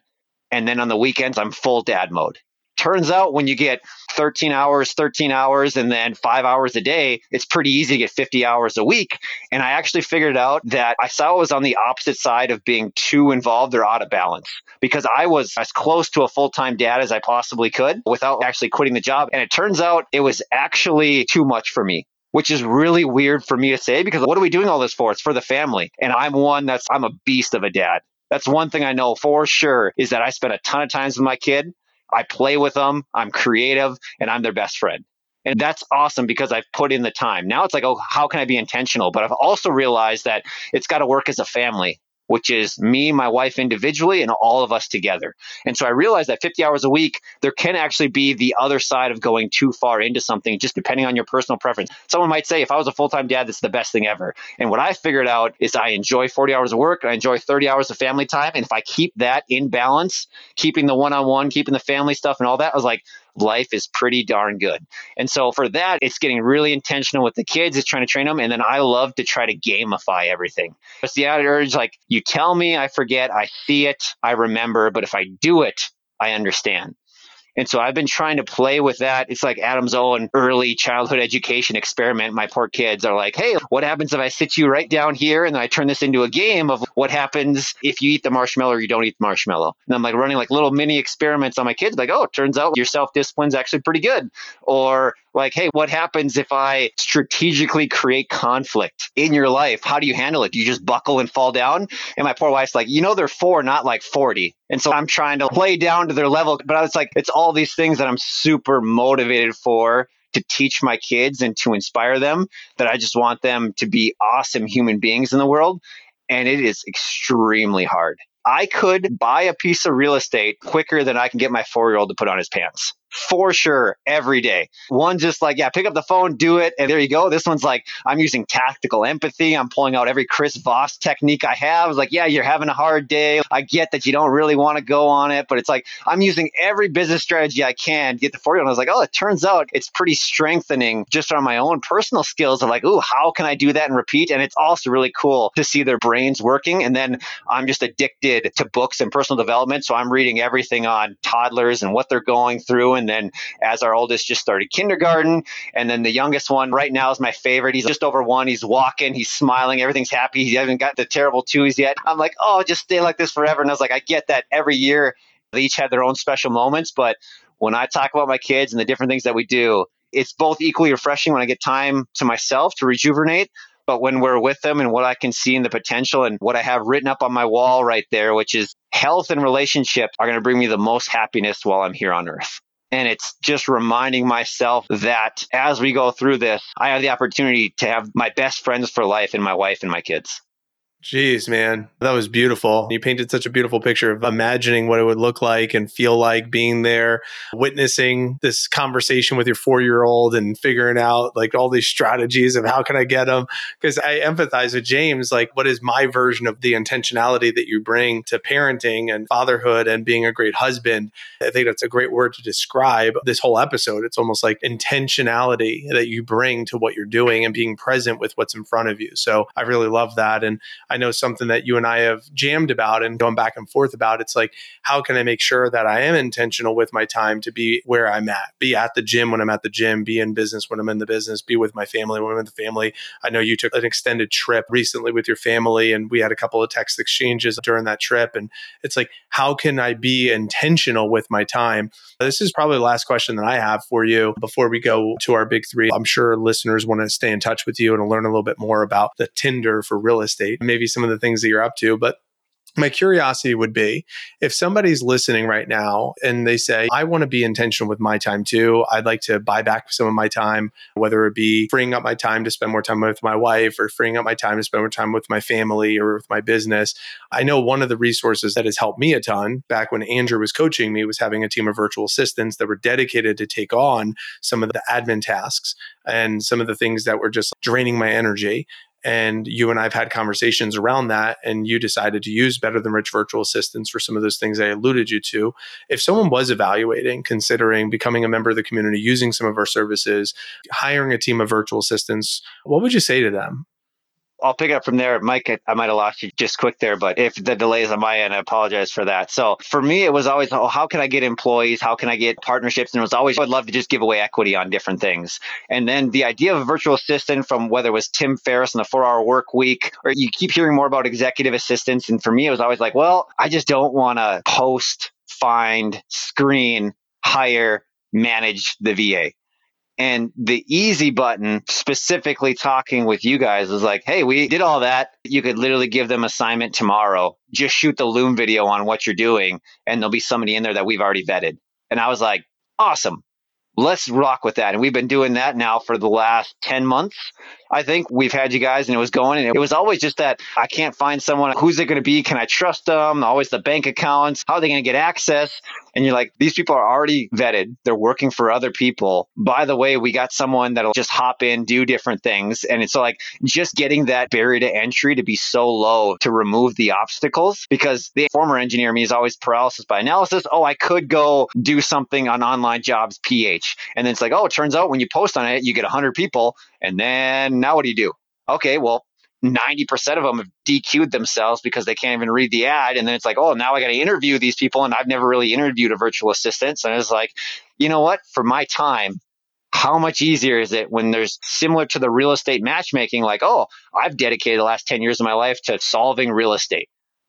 And then on the weekends, I'm full dad mode. Turns out when you get 13 hours, 13 hours, and then five hours a day, it's pretty easy to get 50 hours a week. And I actually figured out that I saw I was on the opposite side of being too involved or out of balance because I was as close to a full time dad as I possibly could without actually quitting the job. And it turns out it was actually too much for me which is really weird for me to say because what are we doing all this for? It's for the family. And I'm one that's, I'm a beast of a dad. That's one thing I know for sure is that I spend a ton of times with my kid. I play with them, I'm creative, and I'm their best friend. And that's awesome because I've put in the time. Now it's like, oh, how can I be intentional? But I've also realized that it's got to work as a family which is me, my wife individually, and all of us together. And so I realized that 50 hours a week, there can actually be the other side of going too far into something, just depending on your personal preference. Someone might say, if I was a full time dad, this is the best thing ever. And what I figured out is I enjoy 40 hours of work, I enjoy 30 hours of family time. And if I keep that in balance, keeping the one on one, keeping the family stuff and all that, I was like, life is pretty darn good. And so for that, it's getting really intentional with the kids, it's trying to train them. And then I love to try to gamify everything. It's the urge like, you tell me, I forget, I see it, I remember, but if I do it, I understand. And so I've been trying to play with that. It's like Adam's own early childhood education experiment. My poor kids are like, hey, what happens if I sit you right down here and I turn this into a game of what happens if you eat the marshmallow or you don't eat the marshmallow? And I'm like running like little mini experiments on my kids, like, oh, it turns out your self discipline's actually pretty good. Or like, hey, what happens if I strategically create conflict in your life? How do you handle it? Do you just buckle and fall down? And my poor wife's like, you know, they're four, not like 40. And so I'm trying to play down to their level. But I was like, it's all these things that I'm super motivated for to teach my kids and to inspire them that I just want them to be awesome human beings in the world. And it is extremely hard. I could buy a piece of real estate quicker than I can get my four year old to put on his pants for sure every day. One just like, yeah, pick up the phone, do it, and there you go. This one's like, I'm using tactical empathy. I'm pulling out every Chris Voss technique I have. It's like, yeah, you're having a hard day. I get that you don't really want to go on it, but it's like, I'm using every business strategy I can to get the 40 And I was like, oh, it turns out it's pretty strengthening just on my own personal skills of like, oh, how can I do that and repeat? And it's also really cool to see their brains working. And then I'm just addicted to books and personal development. So I'm reading everything on toddlers and what they're going through and and then as our oldest just started kindergarten, and then the youngest one right now is my favorite. He's just over one. He's walking, he's smiling, everything's happy. He hasn't got the terrible twos yet. I'm like, oh, just stay like this forever. And I was like, I get that every year. They each have their own special moments, but when I talk about my kids and the different things that we do, it's both equally refreshing when I get time to myself to rejuvenate, but when we're with them and what I can see in the potential and what I have written up on my wall right there, which is health and relationship are going to bring me the most happiness while I'm here on earth. And it's just reminding myself that as we go through this, I have the opportunity to have my best friends for life and my wife and my kids. Jeez, man, that was beautiful. You painted such a beautiful picture of imagining what it would look like and feel like being there, witnessing this conversation with your four year old and figuring out like all these strategies of how can I get them. Because I empathize with James, like, what is my version of the intentionality that you bring to parenting and fatherhood and being a great husband? I think that's a great word to describe this whole episode. It's almost like intentionality that you bring to what you're doing and being present with what's in front of you. So I really love that. And I know something that you and I have jammed about and going back and forth about. It's like, how can I make sure that I am intentional with my time to be where I'm at, be at the gym when I'm at the gym, be in business when I'm in the business, be with my family when I'm in the family. I know you took an extended trip recently with your family and we had a couple of text exchanges during that trip. And it's like, how can I be intentional with my time? This is probably the last question that I have for you before we go to our big three. I'm sure listeners want to stay in touch with you and learn a little bit more about the Tinder for real estate. Maybe maybe some of the things that you're up to. But my curiosity would be if somebody's listening right now and they say, I want to be intentional with my time too. I'd like to buy back some of my time, whether it be freeing up my time to spend more time with my wife or freeing up my time to spend more time with my family or with my business. I know one of the resources that has helped me a ton back when Andrew was coaching me was having a team of virtual assistants that were dedicated to take on some of the admin tasks and some of the things that were just draining my energy and you and I've had conversations around that, and you decided to use Better Than Rich virtual assistants for some of those things I alluded you to. If someone was evaluating, considering becoming a member of the community, using some of our services, hiring a team of virtual assistants, what would you say to them? I'll pick it up from there. Mike, I might have lost you just quick there, but if the delay is on my end, I apologize for that. So for me, it was always, oh, how can I get employees? How can I get partnerships? And it was always, I'd love to just give away equity on different things. And then the idea of a virtual assistant from whether it was Tim Ferriss and the four hour work week, or you keep hearing more about executive assistants. And for me, it was always like, well, I just don't want to post, find, screen, hire, manage the VA. And the easy button, specifically talking with you guys, was like, hey, we did all that. You could literally give them assignment tomorrow. Just shoot the Loom video on what you're doing, and there'll be somebody in there that we've already vetted. And I was like, awesome. Let's rock with that. And we've been doing that now for the last 10 months. I think we've had you guys and it was going and it was always just that I can't find someone. Who's it going to be? Can I trust them? Always the bank accounts. How are they going to get access? And you're like, these people are already vetted. They're working for other people. By the way, we got someone that'll just hop in, do different things. And it's like just getting that barrier to entry to be so low to remove the obstacles because the former engineer me is always paralysis by analysis. Oh, I could go do something on online jobs PH. And then it's like, oh, it turns out when you post on it, you get 100 people and then now what do you do? Okay, well, 90% of them have DQ'd themselves because they can't even read the ad. And then it's like, oh, now I got to interview these people. And I've never really interviewed a virtual assistant. So it's like, you know what? For my time, how much easier is it when there's similar to the real estate matchmaking? Like, oh, I've dedicated the last 10 years of my life to solving real estate.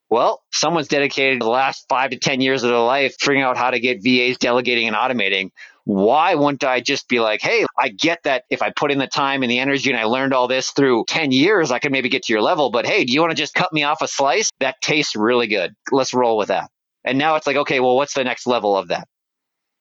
Well, someone's dedicated the last five to 10 years of their life figuring out how to get VAs delegating and automating why wouldn't I just be like, hey, I get that if I put in the time and the energy and I learned all this through 10 years, I can maybe get to your level. But hey, do you want to just cut me off a slice? That tastes really good. Let's roll with that. And now it's like, okay, well, what's the next level of that?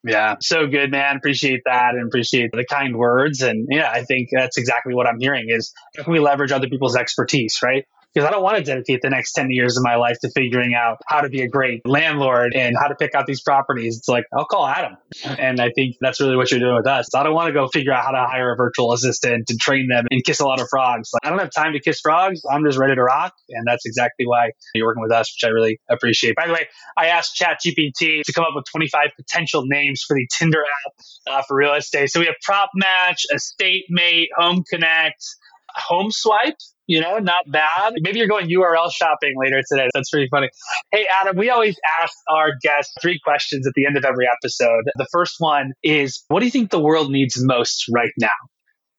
Yeah, so good, man. Appreciate that and appreciate the kind words. And yeah, I think that's exactly what I'm hearing is how can we leverage other people's expertise, right? Because I don't want to dedicate the next 10 years of my life to figuring out how to be a great landlord and how to pick out these properties. It's like, I'll call Adam. And I think that's really what you're doing with us. I don't want to go figure out how to hire a virtual assistant and train them and kiss a lot of frogs. Like, I don't have time to kiss frogs. I'm just ready to rock. And that's exactly why you're working with us, which I really appreciate. By the way, I asked ChatGPT to come up with 25 potential names for the Tinder app uh, for real estate. So we have Prop Match, Estate Mate, Home Connect, Home Swipe, you know, not bad. Maybe you're going URL shopping later today. That's pretty funny. Hey, Adam, we always ask our guests three questions at the end of every episode. The first one is What do you think the world needs most right now?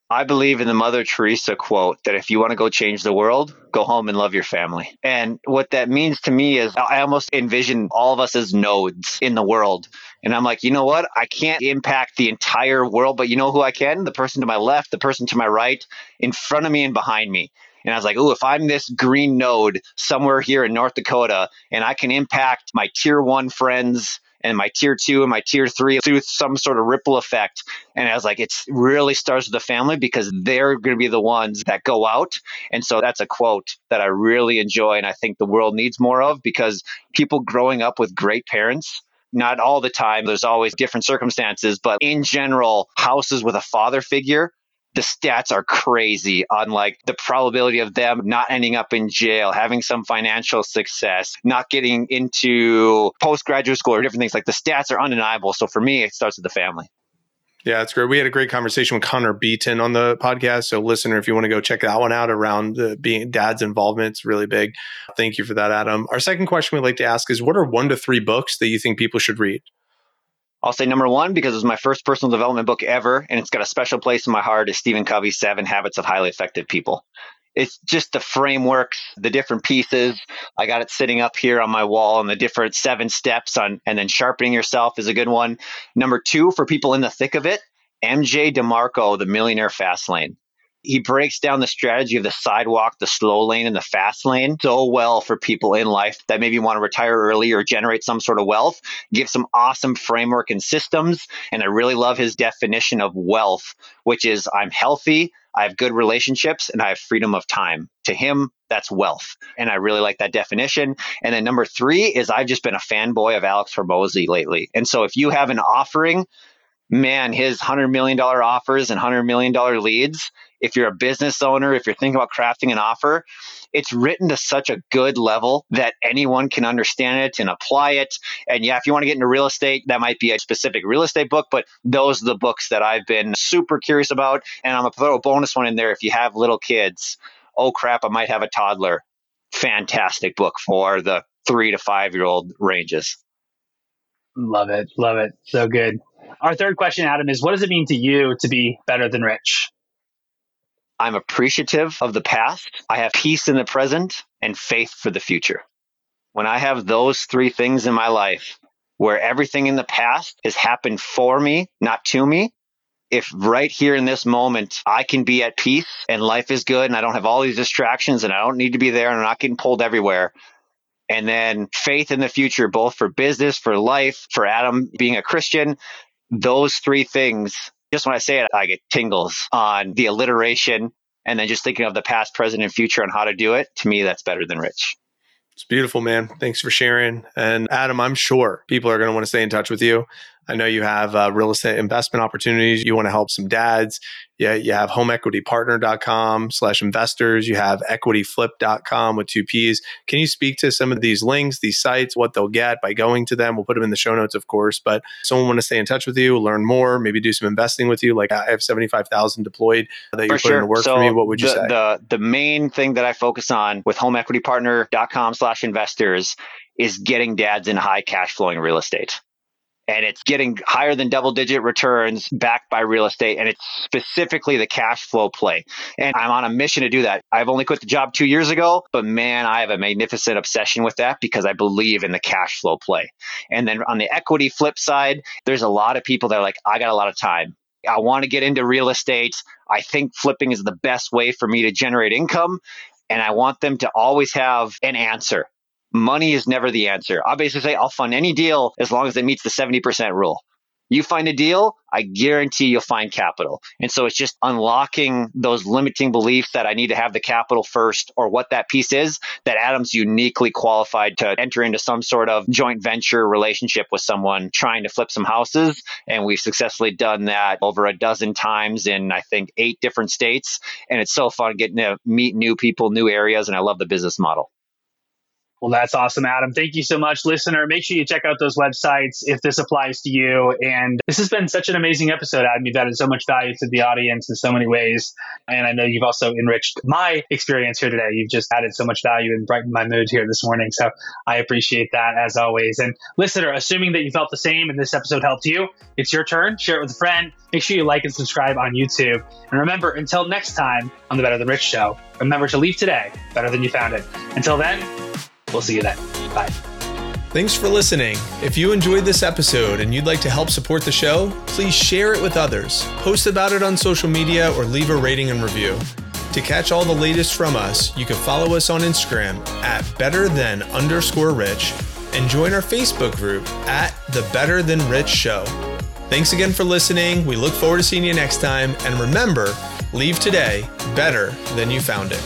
I believe in the Mother Teresa quote that if you want to go change the world, go home and love your family. And what that means to me is I almost envision all of us as nodes in the world. And I'm like, you know what? I can't impact the entire world, but you know who I can? The person to my left, the person to my right, in front of me and behind me. And I was like, oh, if I'm this green node somewhere here in North Dakota and I can impact my tier one friends and my tier two and my tier three through some sort of ripple effect. And I was like, it really starts with the family because they're going to be the ones that go out. And so that's a quote that I really enjoy and I think the world needs more of because people growing up with great parents not all the time. There's always different circumstances, but in general, houses with a father figure the stats are crazy on like the probability of them not ending up in jail, having some financial success, not getting into postgraduate school or different things. Like the stats are undeniable. So for me, it starts with the family. Yeah, that's great. We had a great conversation with Connor Beaton on the podcast. So, listener, if you want to go check that one out around the being dad's involvement, it's really big. Thank you for that, Adam. Our second question we'd like to ask is what are one to three books that you think people should read? I'll say number one because it was my first personal development book ever, and it's got a special place in my heart. Is Stephen Covey's Seven Habits of Highly Effective People. It's just the frameworks, the different pieces. I got it sitting up here on my wall, and the different seven steps on, and then sharpening yourself is a good one. Number two, for people in the thick of it, MJ DeMarco, The Millionaire Fast Lane. He breaks down the strategy of the sidewalk, the slow lane, and the fast lane so well for people in life that maybe want to retire early or generate some sort of wealth. Gives some awesome framework and systems. And I really love his definition of wealth, which is I'm healthy, I have good relationships, and I have freedom of time. To him, that's wealth. And I really like that definition. And then number three is I've just been a fanboy of Alex Hormozi lately. And so if you have an offering man, his $100 million offers and $100 million leads, if you're a business owner, if you're thinking about crafting an offer, it's written to such a good level that anyone can understand it and apply it. And yeah, if you want to get into real estate, that might be a specific real estate book, but those are the books that I've been super curious about. And I'm going to throw a bonus one in there if you have little kids. Oh crap, I might have a toddler. Fantastic book for the three to five year old ranges. Love it. Love it. So good. Our third question, Adam, is what does it mean to you to be better than rich? I'm appreciative of the past. I have peace in the present and faith for the future. When I have those three things in my life, where everything in the past has happened for me, not to me, if right here in this moment I can be at peace and life is good and I don't have all these distractions and I don't need to be there and I'm not getting pulled everywhere, and then faith in the future, both for business, for life, for Adam being a Christian, those three things, just when I say it, I get tingles on the alliteration and then just thinking of the past, present, and future and how to do it. To me, that's better than rich. It's beautiful, man. Thanks for sharing. And Adam, I'm sure people are going to want to stay in touch with you. I know you have uh, real estate investment opportunities. You want to help some dads. Yeah, you have homeequitypartner.com slash investors. You have equityflip.com with two P's. Can you speak to some of these links, these sites, what they'll get by going to them? We'll put them in the show notes, of course. But someone want to stay in touch with you, learn more, maybe do some investing with you. Like I have 75,000 deployed that you're for putting sure. to work so for me. What would you the, say? The, the main thing that I focus on with homeequitypartner.com slash investors is getting dads in high cash flowing real estate and it's getting higher than double digit returns backed by real estate. And it's specifically the cash flow play. And I'm on a mission to do that. I've only quit the job two years ago, but man, I have a magnificent obsession with that because I believe in the cash flow play. And then on the equity flip side, there's a lot of people that are like, I got a lot of time. I want to get into real estate. I think flipping is the best way for me to generate income. And I want them to always have an answer money is never the answer. I'll basically say I'll fund any deal as long as it meets the 70% rule. You find a deal, I guarantee you'll find capital. And so it's just unlocking those limiting beliefs that I need to have the capital first or what that piece is that Adam's uniquely qualified to enter into some sort of joint venture relationship with someone trying to flip some houses. And we've successfully done that over a dozen times in, I think, eight different states. And it's so fun getting to meet new people, new areas. And I love the business model. Well, that's awesome, Adam. Thank you so much, listener. Make sure you check out those websites if this applies to you. And this has been such an amazing episode, Adam. You've added so much value to the audience in so many ways. And I know you've also enriched my experience here today. You've just added so much value and brightened my mood here this morning. So I appreciate that as always. And listener, assuming that you felt the same and this episode helped you, it's your turn. Share it with a friend. Make sure you like and subscribe on YouTube. And remember, until next time on the Better Than Rich Show, remember to leave today better than you found it. Until then, We'll see you then. Bye. Thanks for listening. If you enjoyed this episode and you'd like to help support the show, please share it with others, post about it on social media, or leave a rating and review. To catch all the latest from us, you can follow us on Instagram at better than underscore rich and join our Facebook group at The Better Than Rich Show. Thanks again for listening. We look forward to seeing you next time. And remember, leave today better than you found it.